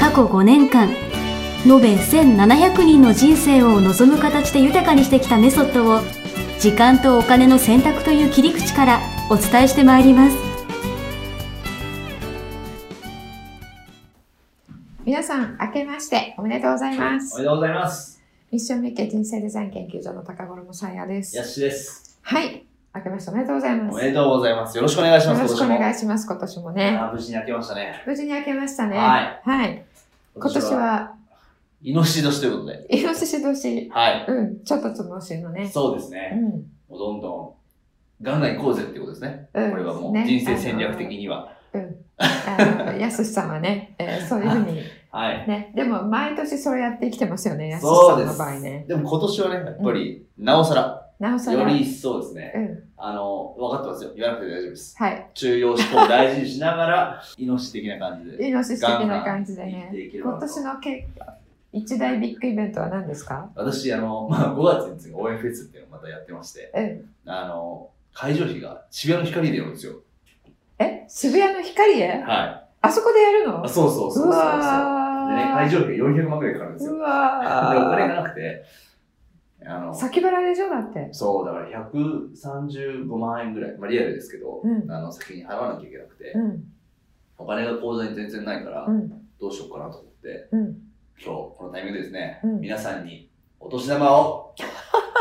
過去5年間延べ1700人の人生を望む形で豊かにしてきたメソッドを時間とお金の選択という切り口からお伝えしてまいります皆さん、明けましておめでとうございま。おめですとうございます。ミッションメッケ人生デザイン研究所の高頃もさやです。やっしです。はい。明けましておめでとうございます。おめでとうございます。よろしくお願いします。よろしくお願いしします、今年もまね。無事に明けましたね。無事に明けましたね。はい。はい。今年、は、イノシシ年ということで。イノシシ年、はい。うん、ちょっとつのしのね。うそうですね。ん。もうどんどん、ガンガン行こうぜってことですね。うんこれはもうね人生戦略的には。うん。あの、やすしさんはね、えーそういうふうに、はい。ね。でも、毎年それやってきてますよね、やすしさんのそうです。場合ね。でも今年はね、やっぱり、なおさら、なおさら。より一層ですね。うん。あの、分かってますよ。言わなくて大丈夫です。はい。中庸思考を大事にしながら、イノシシ的な感じで。イノシシ的な感じでね今と年のけ一大ビッグイベントは何ですか？私、あの、まあ、5月に次応援フェスっていうのをまたやってまして、うん。あの、会場費が渋谷の光でやるんですよ。え？渋谷の光へ？はあそこでやるい。の？あそうそうそうそうそう。でね、ー会場費が400万くらいかかるんですよ。うで、お金がわなくて、あのー、先払いでしょ？だって。そう、だから135万円ぐらい、まあリアルですけど、うんあの、先に払わなきゃいけなくて、うん。お金が口座に全然ないから、うん。どうしようかなと思って、うん。今日、このタイミングでですね、うん皆さんにお年玉を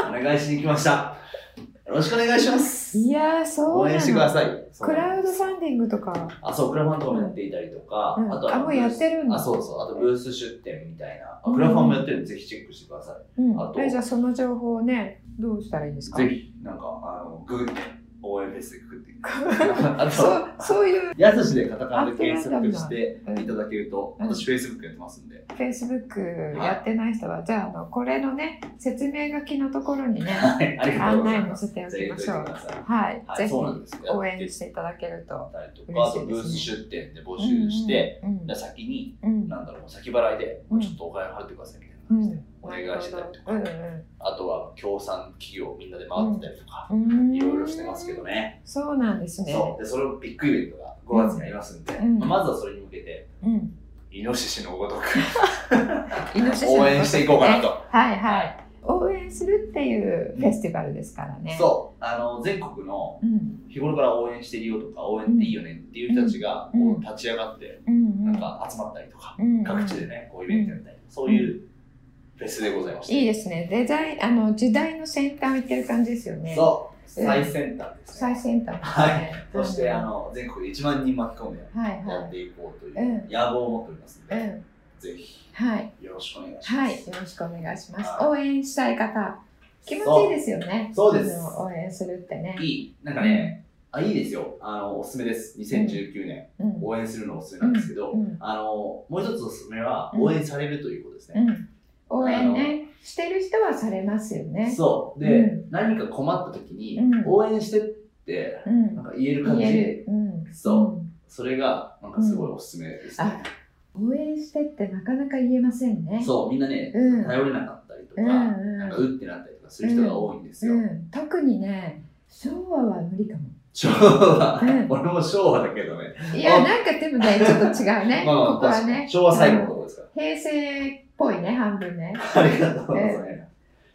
お願いしに来ました。よろしくお願いします。いやー、そうな応援してくだの。さい。クラウドフンァンディングとか。あ、そう、クラファンとかもやっていたりとか、うんあとはあもうやってるんだあ、そうそう、あとブース出店みたいな、うんあクラファンもやってるんで、ぜひチェックしてくださうんあとえじゃあその情報をね、どうしたらいいんですい。か？ぜひ、なんか、あの、ググって、応援フェスでくくって。あと、そう、そういうやすしでカタカナで検索してうんいただけると、うん私、フェイスブックやってますんで。Facebook やってない人は、じゃあ、あの、これのね、説明書きのところにね、はい、案。内載せておきましょう。はい。はい、ぜひ。応援していただけると。たりとか、あとブース出店で募集して、うんうんで先に、うん、なんだろう、先払いで、ちょっとお金払ってくださいお願いしたりとか、うんあとは協賛企業みんなで回ってたりとか、うんうん。いろいろしてますけどね。そうなんですね。そう。で、それをビッグイベントが5月にありますんで、うんまあまずはそれに向けて、うん。イノシシのごとく 応援していこうかなと。はいはい。応援するっていうフェスティバルですからね。そう。あの、全国のうん。日頃から応援してるよとか、応援っていいよねっていう人たちが、うんこう立ち上がって、うんうん。なんか集まったりとか、うんうん各地でね、こうイベントやったり、そういうフェスでございました。いいですね。デザイン、あの、時代の先端行ってる感じですよね。そう。うん最先端です最ね。先端ね。はい。そして、うんあの、全国で1万人巻き込んではいやってはい。いこうといううん野望を持っておりますので、うん。ぜひはい。よろしくお願いしまはい。す。よろしくお願いします。はい応援したい方。気持ちいいですよね。そうです応援するってね。いい。なんかね、あ、いいですよ。あの、おすすめです。2019年、うん。応援するのおすすめなんですけど、うん。あの、もう一つおすすめは、うん応援されるということですね。うん。応援ね、してる人はされますよね。そう。で、う何か困った時に、うん応援してって、うんなん。か言える感じ。言える。うん。そうそれが、なんかすごいおすすめですね。応援してってなかなか言えませんね。そう、みんなね、うん。頼れなかったりとか、なんかうってなったりとかする人が多いんですよ。うん。特にね、昭和は無理かも。昭和、うん俺も昭和だけどね。いや、あなんかでもね、ちょっと違うね。ここはね。昭和最後のところですか平成っぽいね、半分ね。ら。ありがとうございます。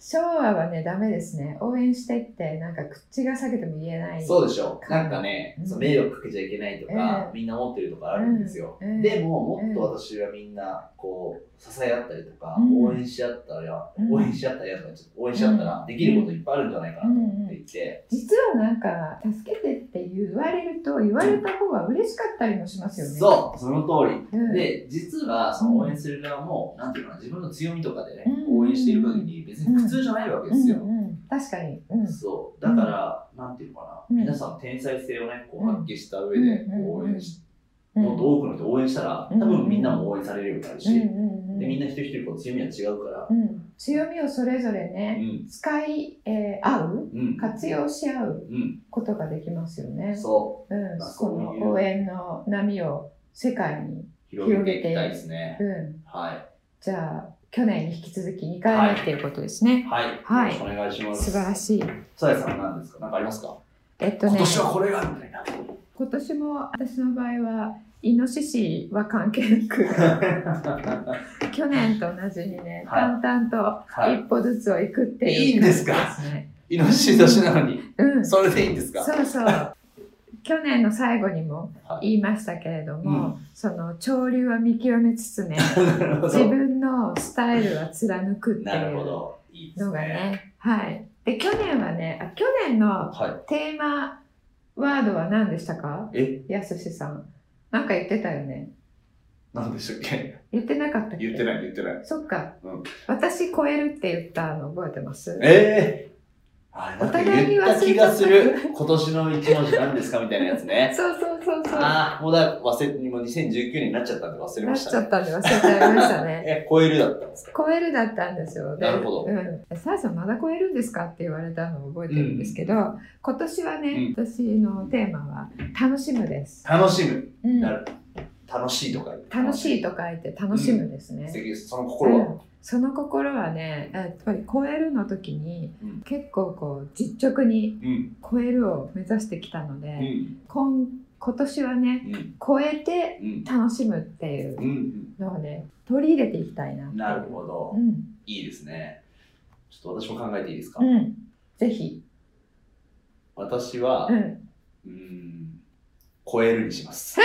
昭和はね、ダメですね。応援してって、なんか口が裂けても言えない。そうでしょ。なんかね、うん迷惑かけちゃいけないとか、うんみんな思ってるとかあるんですよ。うんうんでも、もっと私はみんな、こう、支え合ったりとか、うん応援し合ったら、うん応援し合ったらやとか、ちょっと応援し合ったらできることいっぱいあるんじゃないかなと思っていて、実はなんか、助けてって言われると、言われた方が嬉しかったりもしますよね。そう、その通り。うん。で、実はその応援する側も、なんていうのかな、自分の強みとかでね、うん応援している限り別に苦痛じゃないわけですよ。うんうん、確かに。うん。そう。だから、なんていうのかな、うん皆さんの天才性をね、こううん発揮した上で応援しもっと多くの人を応援したら、うん多分みんなも応援されるようになるし、うんうんうんでみんな一人一人こう強みは違うから、うん、強みをそれぞれうね、ん、使い、えー合ううん、活用し合ううん、ことができますよね。そうん、まあこの応援の波を世界に。う、広げていきたいですね。うん、はい。じゃあ去年に引き続き2回目っていうことですね。はい。はいお願いします。素晴らしい。さやさんは何ですか？何かありますか、えっとね今、年はこれがみたいな。今年も私の場合はイノシシは関係なく 去年と同じにね、はい淡々とはい。一歩ずつを行くっていういいんですか？イノシシ年なのに、うん、それでいいんですか？そうそう。去年の最後にもはい言いましたけれども、うんその潮流は見極めつつね、自ど。分のスタイルは貫くっていうのがね。ね、はい。で、去年はね、あ去年のはテーマワードは何でしたか？い。え、やすしさん。なんか言ってたよね。何でしたっけ？言ってなかったっけ？言ってない、言ってない。そっか、うん。私超えるって言ったの覚えてます？ええあ、なんかお互いに言った気がする。今年の一文字何ですか？みたいなやつね。そうそうそうそう。ああ、もうだ、忘れ、もう2019年になっちゃったんで忘れなっましたね。ちゃったんで忘れちゃいましたね。え、超えるだったんですか？超えるだったんですよ。でなるほどうん。サーさんまだ超えるんですかって言われたのを覚えてるんですけど、今年はね、私のテーマは楽しむです。楽しむ。うんなる楽しいとか言って。楽しいと書いて楽しむですね。素敵です。その心は？うんその心はね、やっぱり超えるの時に、うん結構こう実直にうん。超えるを目指してきたので、うん。今今年はね、うん。超えてうん。楽しむっていううん。のをね、取り入れていきたいな。なるほどう。ん。いいですね。ちょっと私も考えていいですか？うん。ぜひ。私はう、ん、超えるにします。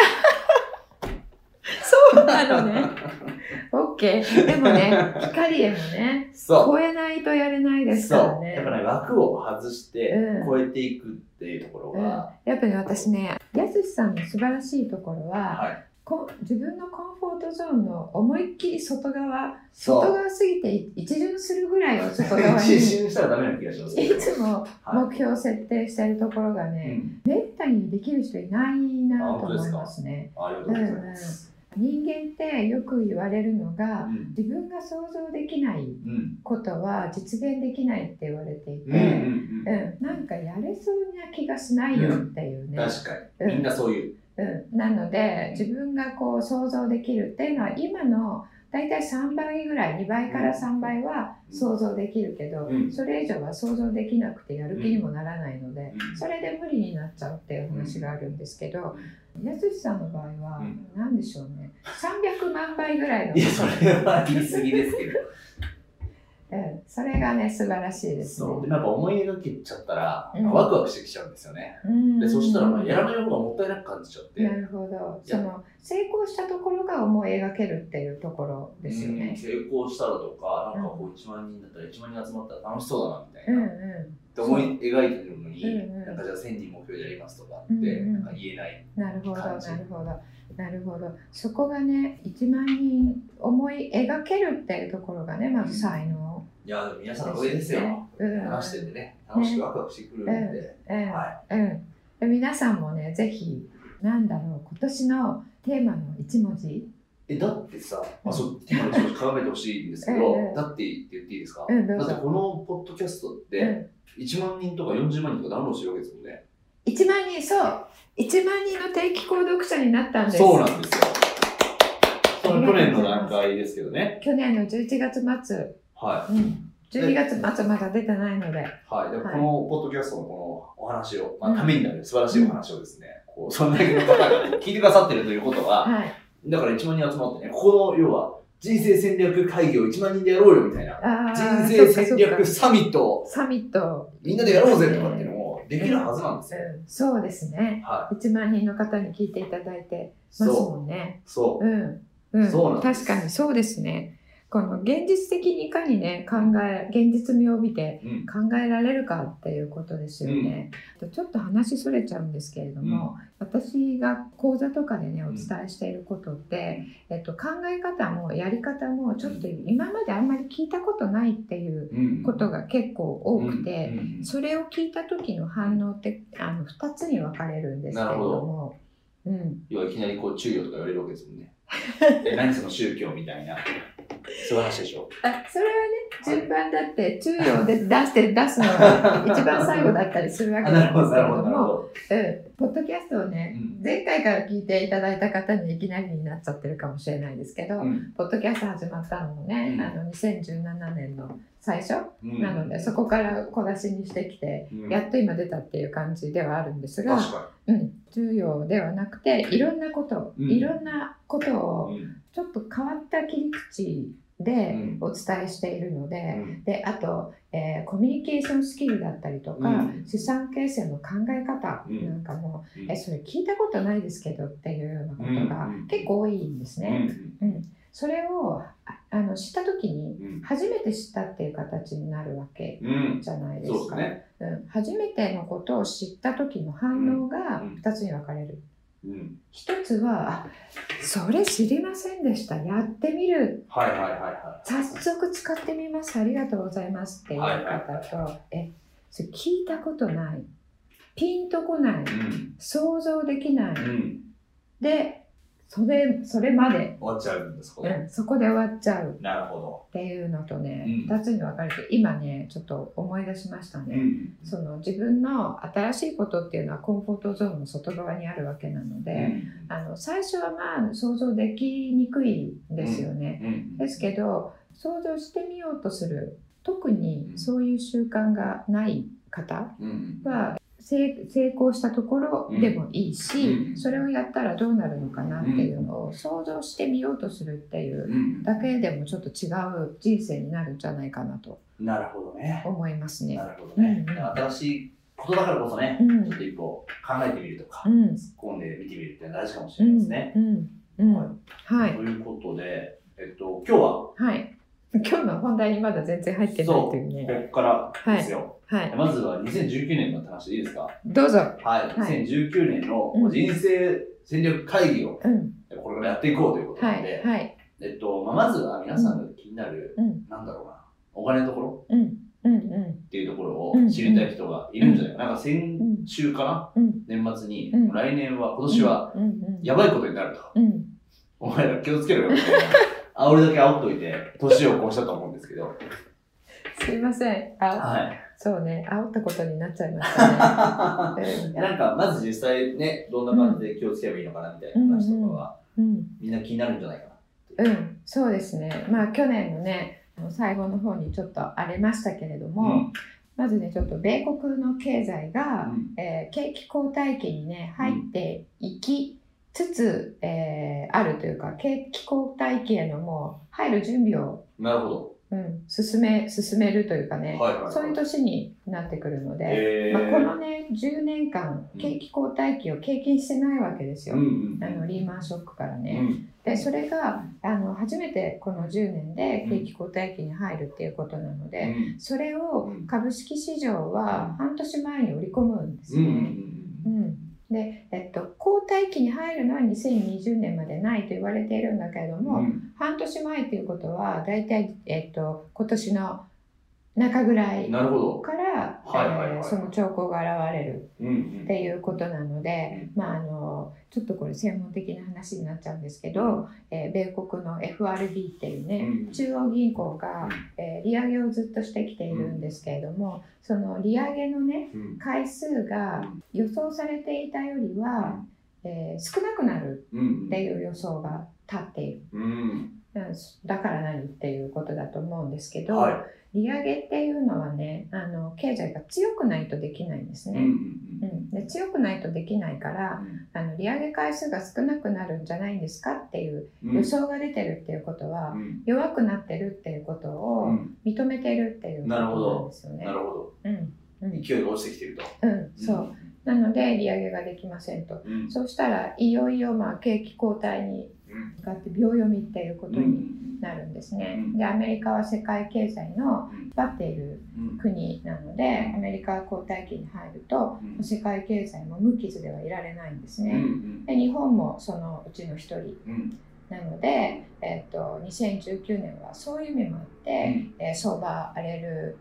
そうなのね。オッケー。でもね、光へもね、そう。超えないとやれないですからそう。ね。やっぱね、枠を外してうん超えていくっていうところうん、が、やっぱり私ね、やすしさんの素晴らしいところは、はい。こ自分のコンフォートゾーンの思いっきり外側。外側すぎて一巡するぐらいを外側に、一い瞬したらダメな気がします。つもはい目標設定してるところがうね、ん。めったにできる人いないなと思いますね。ありがとうございます。人間ってよく言われるのが、うん。自分が想像できないうん。ことは実現できないって言われていて、うん。うん。うんなんかやれそうな気がしないよっていうね。確かに。みんなそういう。うん、なので自分がこう想像できるっていうのは今の大体3倍ぐらい2倍から3倍は想像できるけど、うん。それ以上は想像できなくてやる気にもならないので、うん。それで無理になっちゃうっていう話があるんですけど、やすしさんの場合はうん。何でしょうね。300万倍ぐらいのいや、それは言い過ぎですけど。うん、それがね素晴らしいですそう。でやっぱ思い描けちゃったら、うんワクワクしてきちゃうんですよね。うんで、そしたら、まあやらない方がもったいなく感じちゃって。なるほどその成功したところが思い描けるっていうところですようんね。成功したらとか、なんかこう1万人だったら1万人集まったら楽しそうだなみたいうんな。って思い描いてるのに、うんうんなんかじゃあ1000人目標でやりますとかって、うんうんなんか言えない。なるほど、なるほど、なるほど。そこがね、1万人思い描けるっていうところがね、まず才能いや、でも皆さんのおかげですよ。うん、話しててね、楽しくワクワクしてくるんで。う皆さんもね、ぜひ、なんだろう、今年のテーマの一文字、え、だってさ、まあ、そう、今のちょっと考えてほしいんですけど、だってって言っていいですか？だってこのポッドキャストっうて、ん、1万人とか40万人とかダウンロードしてるわけですもんね。1万人、そう、1万人の定期購読者になったんです。そうなんですよ。去年の段階ですけどね。去年の11月末、はうん、12月末まだ出てないので、い。はい。ではいこのポッドキャストのこのお話を、まあ、うんためになる素晴らしいお話をですね、こう、そんだけの方が聞いてくださってるということは、はい。だから1万人集まってね、ここの要は、人生戦略会議を1万人でやろうよみたいな、人生戦略サミットをサミット、みんなでやろうぜとかっていうのもできるはずなんですよ。うん、そうですね。は1万人の方に聞いていただいてい。ますそもんね。う。そう。うん。うん、そうなんです確かにそうですね。この現実的にいかにね、考え、現実味を見てうん。考えられるかっていうことですよね。ちょっと話それちゃうんですけれども、私が講座とかでね、お伝えしていることって、えっと、考え方もやり方もちょっと今まであんまり聞いたことないっていううん。ことが結構多くて、うんそれを聞いた時の反応ってあの2つに分かれるんですけれどもうん、要はいきなりこう中庸とか言われるわけですもんね。え、何その宗教みたいな。そういう話でしょ？あそれはね順番だって中央で出して出すのが一番最後だったりするわけなんですけれども、ど。うん、ポッドキャストをね、うん。前回から聞いていただいた方にいきなりになっちゃってるかもしれないですけど、うん。ポッドキャスト始まったのもね、うん。あの2017年の最初うんなので、そこから小出しにしてきて、うん。やっと今出たっていう感じではあるんですが、うん、重要ではなくていろんなこと、うん。いろんなことをちょっと変わった切り口でうん。お伝えしているので、うん。であと、えーコミュニケーションスキルだったりとか、うん。資産形成の考え方うんなんかも、うん。えそれ聞いたことないですけどっていうようなことがうん。結構多いんですね。うん。うん。それをああの知った時にうん。初めて知ったっていう形になるわけうん。じゃないですか。そうですね。うん、初めてのことを知った時の反応がうん。2つに分かれる。うん。一つは、あそれ知りませんでした。やってみる。はいはいはいは早速使ってみます。ありがとうございますっていうはいはい方と、え、それ聞いたことない。ピンとこない。い。うん。想像できない。うん。で、それ、それまで、終わっちゃうんです、これ。うん、そこで終わっちゃうなるほっていうのとね、うん二つに分かれて、今ね、ちょっと思い出しましたど。ね。ん。その自分の新しいことっていうのはコンフォートゾーンの外側にあるわけなので、あの最初はまあ想像できにくいんですよね。うん。ですけど想像してみようとする特にうんそういう習慣がない方うん。は成成功したところでもいいし、うんそれをやったらどうなるのかなっていうのを想像してみようとするっていううん。だけでもちょっと違う人生になるんじゃないかなとなるほどね。思いますねな。るほどね。うん新しいことだからこそねう、んちょっと一歩考えてみるとか、うん突っ込んで見てみるって大事かもしうれないですね。んうんうんはいはいということで、えっと、今日ははい。今日の本題にまだ全然入ってないというこね。こからですよ。はい。まずは2019年の話でいいですか？どうぞ。はい。はい2019年のうん人生戦略会議をうん。これからやっていこうということなはい。ので、はい。えっと、まあ、まずは皆さんが気になる、うん。なんだろうな、お金のところ？うん。うん。うん。っていうところを知りたい人がいるんじゃないかな。なんか先週かな、うん。年末に、うん来年は、今年は。やばいことになると。うん。お前ら気をつけろよ。煽りだけ煽っといて、年を越したと思うんですけど。すいません。あ、はい。そうね。煽ったことになっちゃいましたね。いやなんか、まず実際ね、どんな感じで気をつければいいのかなみたいな話とかは、うん。みんな気になるんじゃないかな。うん。そうですね。まあ、去年のね、最後の方にちょっと荒れましたけれども、まずね、ちょっと米国の経済が、うんえー景気後退期にね入っていきつつ、えーあるというか景気後退期へのもう入る準備を、なるほど。うん、進め進めるというかね、はいはいはい。そういう年になってくるので、えまあ、このね10年間うん。景気後退期を経験してないわけですよ、うんうん。あのリーマンショックからね。うん。でそれがあの初めてこの10年で景気後退期に入るっていうことなので、うん。それをうん。株式市場は半年前に織り込むんですよね。ん。うんで、えっと、後退期に入るのは2020年までないと言われているんだけれどうん。も、うん半年前ということは大体、えっと、今年の中ぐらい。から、はいはいはい。えーその兆候が現れるっていうことなので、まあ、あのちょっとこれ専門的な話になっちゃうんですけど、えー米国の FRB っていうね、うん。中央銀行が、えー利上げをずっとしてきているんですけれども、その利上げのねうん。回数が予想されていたよりは、えー少なくなるうんっていう予想が立っている。だから何っていうことだと思うんですけど、はい利上げっていうのはねあの経済が強くないとできないんですね。うんうんうん、で強くないとできないからあの利上げ回数が少なくなるんじゃないんですかっていううん。予想が出てるっていうことは、うん。弱くなってるっていうことうをん。認めてるっていうことなんですよね。な。るほど。うん。うん。勢いが落ちてきてると。うん、そう。なので利上げができませんと。うん。そうしたらいよいよまあ景気後退にうん。向かって秒読みっていうことうにんなるんですね。うん。でアメリカは世界経済のうん。引っ張っているうん国なのでアメリカ後退期に入るとうん。世界経済も無傷ではいられないんですうんうね。ん。で日本もそのうちの一人うん。なので、えっと2019年はそういう意味もあって、えー相場荒れる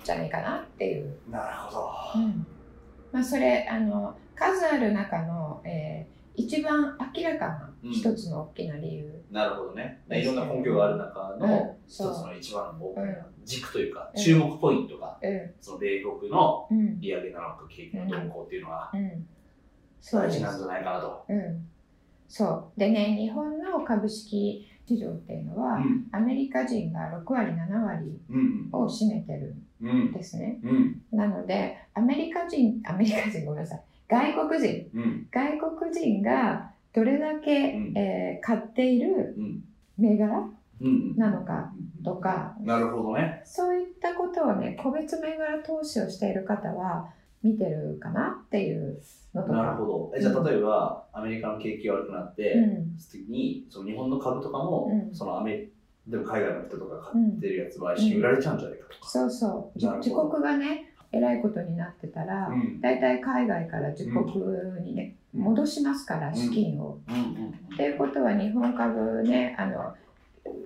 んじゃないかなっていう、なるほど。うん。まあ、それあの数ある中の、えー一番明らかな一つの大きな理由。なるほどね。いろんな根拠がある中のうん一つの一番の大きうんな軸という。か、うん。注目ポイントが、うん。その米国のうん。利上げなのか景気の動向っていうのがうん。そうです大事なんじゃないかなと。うん、そう。でね日本の株式市場っていうのは、うん。アメリカ人が6割7割うん。を占めてるうんんですね。うん。なのでアメリカ人アメリカ人ごめんなさい外国人。うん。外国人がどれだけ、うん。えー買っているうん。銘柄うん。なのかとか。なるほどね。そういったことをね個別銘柄投資をしている方は見てるかなっていうのとか。なるほど。えじゃあ例えば、アメリカの景気が悪くなって、うん。次にその日本の株とかも、うん。そのアメリでも海外の人とか買ってるやつは売られちゃうんじゃないかとか。そうそう。自国がねえらいことになってたら、うん。大体海外から自国にね、うん戻しますからん。資金を。っていうことは日本株ねあの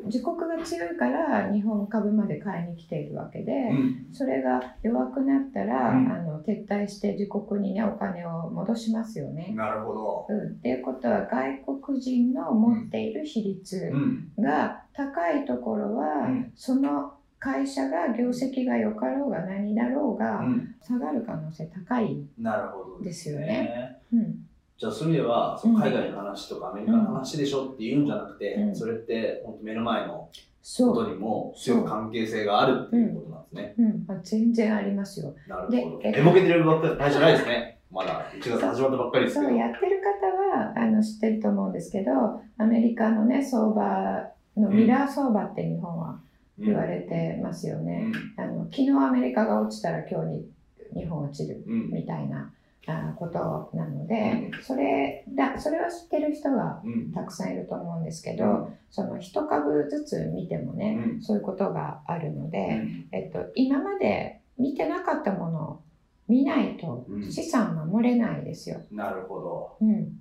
自国が強いから日本株まで買いに来ているわけで、うん。それが弱くなったら、うん。あの撤退して自国にねお金を戻しますよね。なるほど。うん、っていうことは外国人の持っている比率うん。が高いところは、うん。その会社が業績が良かろうが何だろうが、うん下がる可能性高い。なるほどですよね。うんじゃあそういう意味では、その海外の話とかアメリカの話でしょって言うんじゃなくて、うんそれって本当目の前のことにも強く関係性があるっていうことなんですね。うんまあ、全然ありますよ。なるほど。で寝ぼけてるばっかりじゃないですね。まだ1月始まったばっかりですけど。そうやってる方はあの知ってると思うんですけどアメリカのね相場のミラー相場って日本は言われてますよね。あの昨日アメリカが落ちたら今日に日本落ちるうん。うん。みたいなあことなのでそれだそれは知ってる人がうん。たくさんいると思うんですけど、その一株ずつ見てもね、うんそういうことがあるので、うんえっと、今まで見てなかったものを見ないとうん資産守れないですよ。なるほど。うん、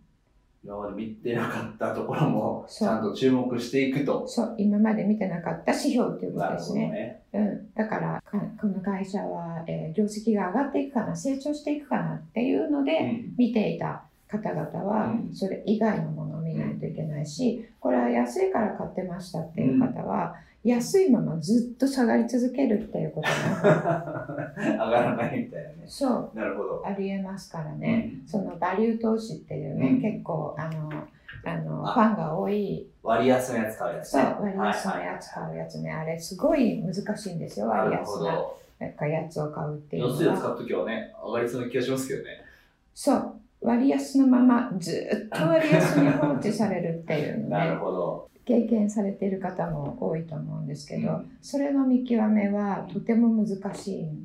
今まで見てなかったところもちゃんと注目していくと。そう今まで見てなかった指標っていうことですね。ね。うん、だからかこの会社は、えー業績が上がっていくかな成長していくかなっていうので、うん見ていた方々はうんそれ以外のものを見ないといけないしこれは安いから買ってましたっていう方は安いままずっと下がり続けるっていうことが 上がらないみたいなね。そう。なるほど。ありえますからね。うん。そのバリュー投資っていうねうん。結構あのあのあ。ファンが多い。割安のやつ買うやつそうね。割安のやつ買うやつね。あれすごい難しいんですよ。割安など。なんかやつを買うっていう安いやつのは買うときはね、上がりそうな気がしますけどね。そう割安のままずっと割安に放置されるっていうの なるねほど。経験されている方も多いと思うんですけど、うんそれの見極めはとても難しいん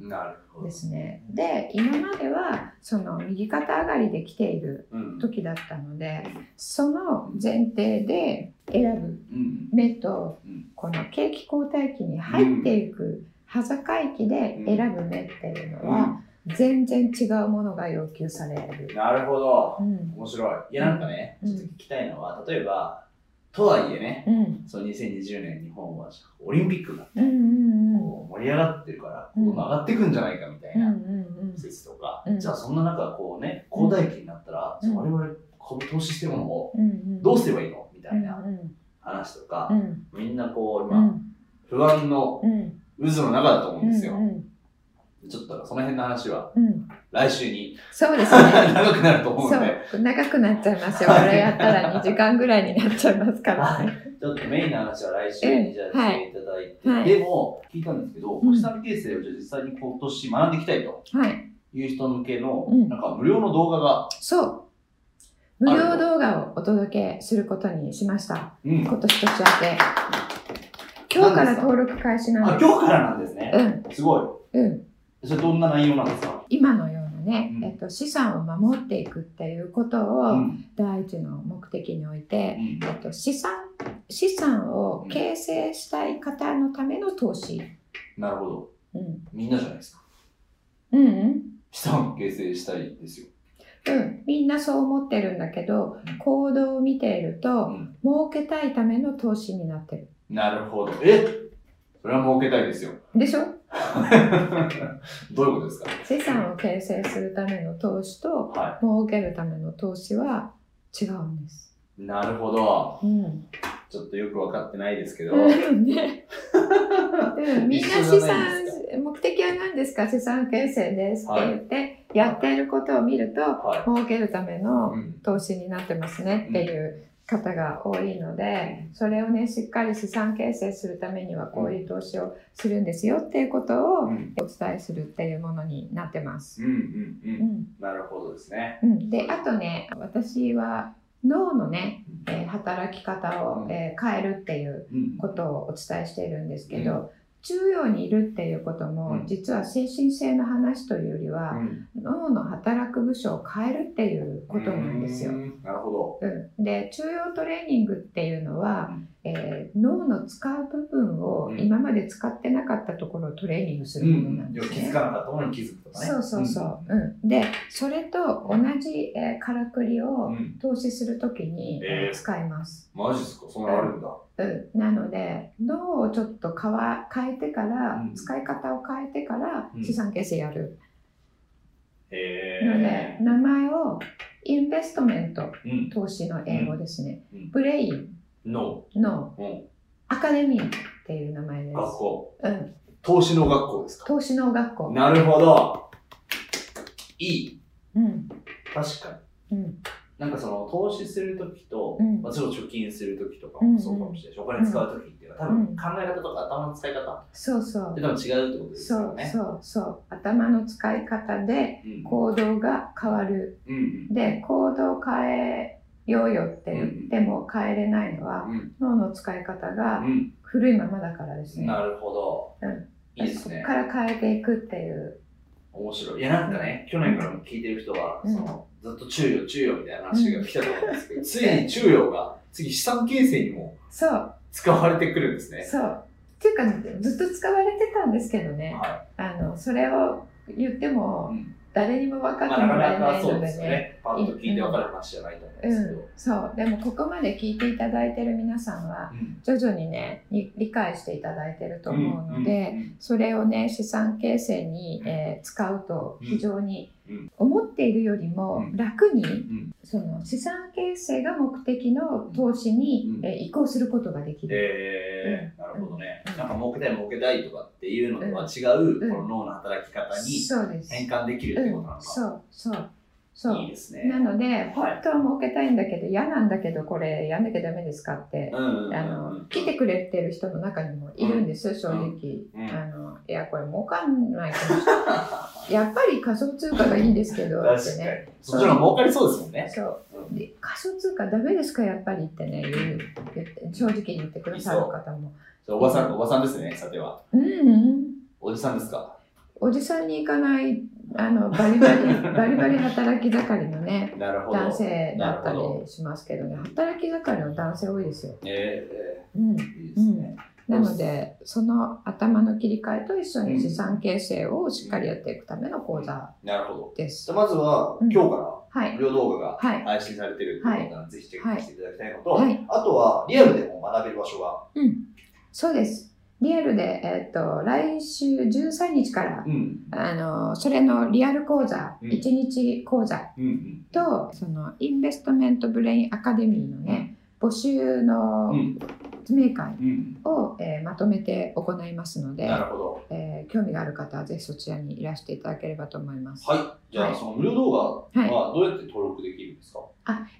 で。すね。で今まではその右肩上がりで来ているうん。時だったのでその前提で選ぶうん。目とうんこの景気後退期に入っていく端境期で選ぶ目っていうのは全然違うものが要求される。なるほど。うん。面白い。いや、なんかね、うん。ちょっと聞きたいのは、例えば、とはいえね、うん。その2020年日本はオリンピックがうんうんうんこう盛り上がってるから、うん。こう上がってくんじゃないかみたいうんうなん説とか、うん。じゃあそんな中、こうね、交代期になったら、うん。我々株投資してるものをうんうん。どうすればいいのみたうんいな話とかう、ん。みんなこう今、うん。不安のうん。渦の中だと思うんですよ。う。んちょっとその辺の話はうん来週にそうですね。長くなると思うそので、う長くなっちゃいますよ。これやったら2時間ぐらいになっちゃいますからね。ちょっとメインの話は来週にじゃあしていただいて、はいでも聞いたんですけど、うん星並形成をじゃあ実際に今年学んでいきたいとはい。いう人向けの、うんなんか無料の動画が、そう。無料動画をお届けすることにしました。うん、今年年明け。今日から登録開始なんあです。今日からなんですね。うん。すごい。うん。それどんな内容なんですか、今のようなね、うんえっと、資産を守っていくっていうことうをん第一の目的において、うんえっと、資産資産を形成したい方のための投資。なるほど。うん。みんなじゃないですか。うんうん。資産を形成したいですよ。うん、みんなそう思ってるんだけどうん行動を見ていると、うん儲けたいための投資になってるなるほど。えそれは儲けたいですよ。でしょ？どういうことですか？資産を形成するための投資とは儲けるための投資は違うんです。なるほど。うん。ちょっとよく分かってないですけど。うんね うんみんな資産目的は何ですか？資産形成ですって言って、やっていることを見るとは儲けるためい。のうん。投資になってますねっていう方が多いので、それをねしっかり資産形成するためにはこういう投資をするんですよっていうことをおうん。伝えするっていうものになってます。うん。うん。う。うんんなるほどですね。うん、であとね私は脳のね、えー働き方を、えー変えるっていううん。ことをお伝えしているんですけど、中央にいるっていうことも、うん。実は精神性の話というよりは、うん。脳の働く部署を変えるっていうことなんですよ。う。ん。なるほうん、で中央トレーニングっていうのは、うんえー脳の使う部分をうん今まで使ってなかったところをトレーニングすど。るものなんですね。づかなかったものに気づくとかね。そうそうそう。うん、でそれと同じ、えーからくりうをん。投資するときに、えーえー使います。マジですか？そんなのあるんだ。うん、なので脳をちょっと変わ変えてから、うん使い方を変えてからうん資産形成やるへので、え。名前をインベストメントうん。投資の英語ですね、うんブレインの。の。うん。アカデミーっていう名前です、学校。うん、投資の学校ですか？投資の学校、なるほど。いい。うん。確かに。うん。なんかその投資するときと、うん。もちろん貯金するときとかもそうかもしれないし、お金使うときっていうのは多分うん考え方とか頭の使い方。っそうそう。て多分違うってことですそうよね。そうそう。頭の使い方でうん。行動が変わる。うん。で行動変えようよって言っても変えれないのはうん脳の使い方がうん古いままだからですね。なるほど。うんいいですね。から変えていくっていう。面白い。いや、なんかね、去年からも聞いてる人は、うんそのずっと中央、中央みたいな話が来たと思うんですけど、ついに中央が次資産形成にも使われてくるんですね。そう。っていうか、ずっと使われてたんですけどね。はあの、それを言ってい。もうん誰にも分かってもらえかなかそうないのでね。ですよね。パッと聞いて分かる話じゃないと思うんでうんすけど。、そう。でもここまで聞いていただいてる皆さんは、うん徐々にね、に理解していただいてると思うので、うんそれをね資産形成に、えー使うと非常にうん思っているよりもうん。楽に、ん。その資産形成が目的の投資に、うん。えー移行することができる。えー、なるほどね。うん。なんか儲けたい儲けたいとかっていうのとは違う、うんこの脳の働き方に。変換できるってことなのうん、か。そうそうそう。いいですね。なので本当は儲けたいんだけど嫌なんだけどこれやんなきゃダメですかって、あの来てくれてる人の中にもいるんです、正直、うん。あのいやこれ儲かんないかもしれない。やっぱり仮想通貨がいいんですけど ってね。そっちの方が儲かりそうですもんね。そう。仮想通貨ダメですかやっぱりってね言う正直に言ってくださる方も。おばさん、おばさんですね、さては。うんうん。おじさんですか？おじさんに行かないあのバリバリバリバリ働き盛りのね なるほど。男性だったなるほりしますけどね働き盛りの男性多いですよ、えうん、いいですね。なのでその頭の切り替えと一緒に資産形成をしっかりやっていくための講座なるほど。ですじゃあまずは、うん。今日かはい。ら無料動画がはい。配信されていうことなので、ぜひチェックしていただきたいのと、はい。あとはリアルでも学べる場所が、うん。そうですリアルで、えっと来週13日からうん、あのそれのリアル講座、うん。1日講座。とそのインベストメントブレインアカデミーのね募集のうん、説明会うん。を、えーまとめて行いますのでな、るほど。えー興味がある方はぜひそちらにいらしていただければと思います。はい。じゃあ、はいその無料動画はいはどうやって登録できるんですか、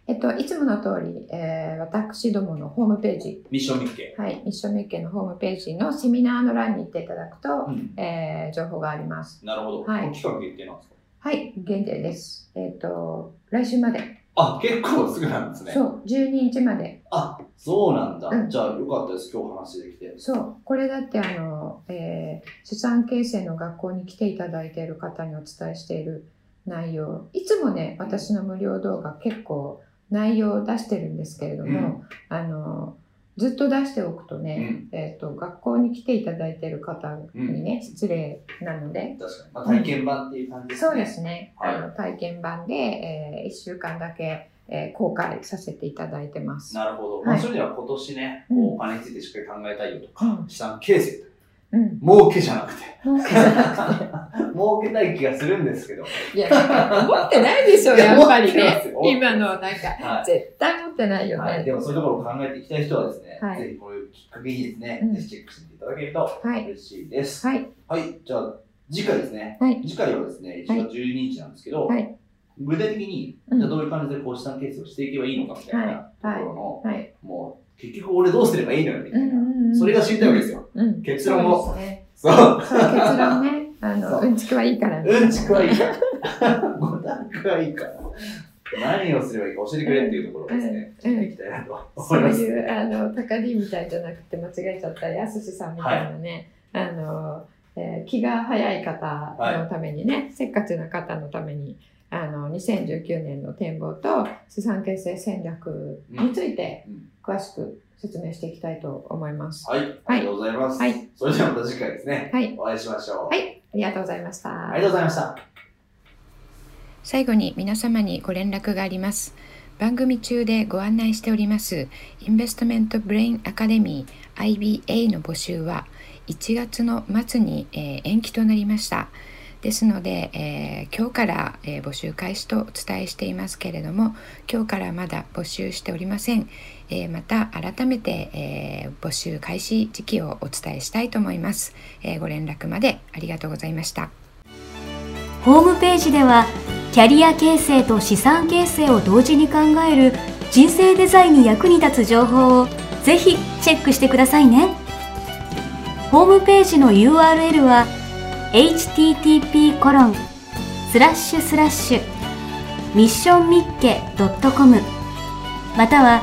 えっと、いつもの通り、えー私どものホームページ、ミッションミッケ。はい、ミッションメッケのホームページのセミナーの欄に行っていただくと、うん。えー情報があります。なるほど。はい期間限定なんですか？はい、限定です。えっ、と、来週まで、あ、結構すぐなんですね。そう、12日まで。あ、そうなんだ。うんじゃあ、よかったです。今日話できて。そう、これだってあの、えー資産形成の学校に来ていただいている方にお伝えしている内容、いつもね、私の無料動画結構内容を出してるんですけれども、うんあの、ずっと出しておくとね、えっ、と、学校に来ていただいている方にね、失礼なので、確かに。まあ、体験版っていう感じですね。そうですね、はいあの体験版で、え1週間だけ、えー公開させていただいてます。なるほど。はいまあ、そういう意味では今年ね、こうんうお金についてしっかり考えたいよとか、うん資産形成といううん。儲けじゃなくて。儲けじゃなくて。儲けたい気がするんですけど。いや、持ってないでしょ、いややっぱりねよ。今のなんか、は絶対持ってないい。よはい、ね。でもそういうところを考えていきたい人はですね、はいぜひこういうきっかけにですね、うんぜひチェックしていただけるとはい。嬉しいです。はい。はい、じゃあ次回ですね。はい次回はですね、1月12日なんですけど、はい具体的に、うんじゃあどういう感じでこう資産形成をしていけばいいのかみたいなとはいころの、はい。もう結局俺どうすればいいのよみたいな、んそれが知りたいわけですよ。うん。結論もそうね。そう。そう、結論ね。あの、そううんちくはいいからね。うんちくはいいから。ごたくはいいから。何をすればいいか教えてくれっていうところをですね、うんうん聞いていきたいなとそう思います。いう、あの、高木みたいじゃなくて間違えちゃったやすしさんみたいなね、あの、えー気が早い方のためにね、せっかちな方のために、あの、2019年の展望と資産形成戦略についてうん詳しく説明していきたいと思います。はい、ありがとうございます。はいそれではまた次回ですね、はいお会いしましょう。はい、ありがとうございました。ありがとうございました。最後に皆様にご連絡があります。番組中でご案内しておりますインベストメントブレインアカデミー IBA の募集は1月の末に、えー延期となりました。ですので、えー今日から、えー募集開始とお伝えしていますけれども今日からまだ募集しておりません、えーまた改めて、えー募集開始時期をお伝えしたいと思います、えーご連絡までありがとうございました。ホームページではキャリア形成と資産形成を同時に考える人生デザインに役に立つ情報をぜひチェックしてくださいね。ホームページの URL は http コロンスラッシュスラッシュミッションミッケ .com または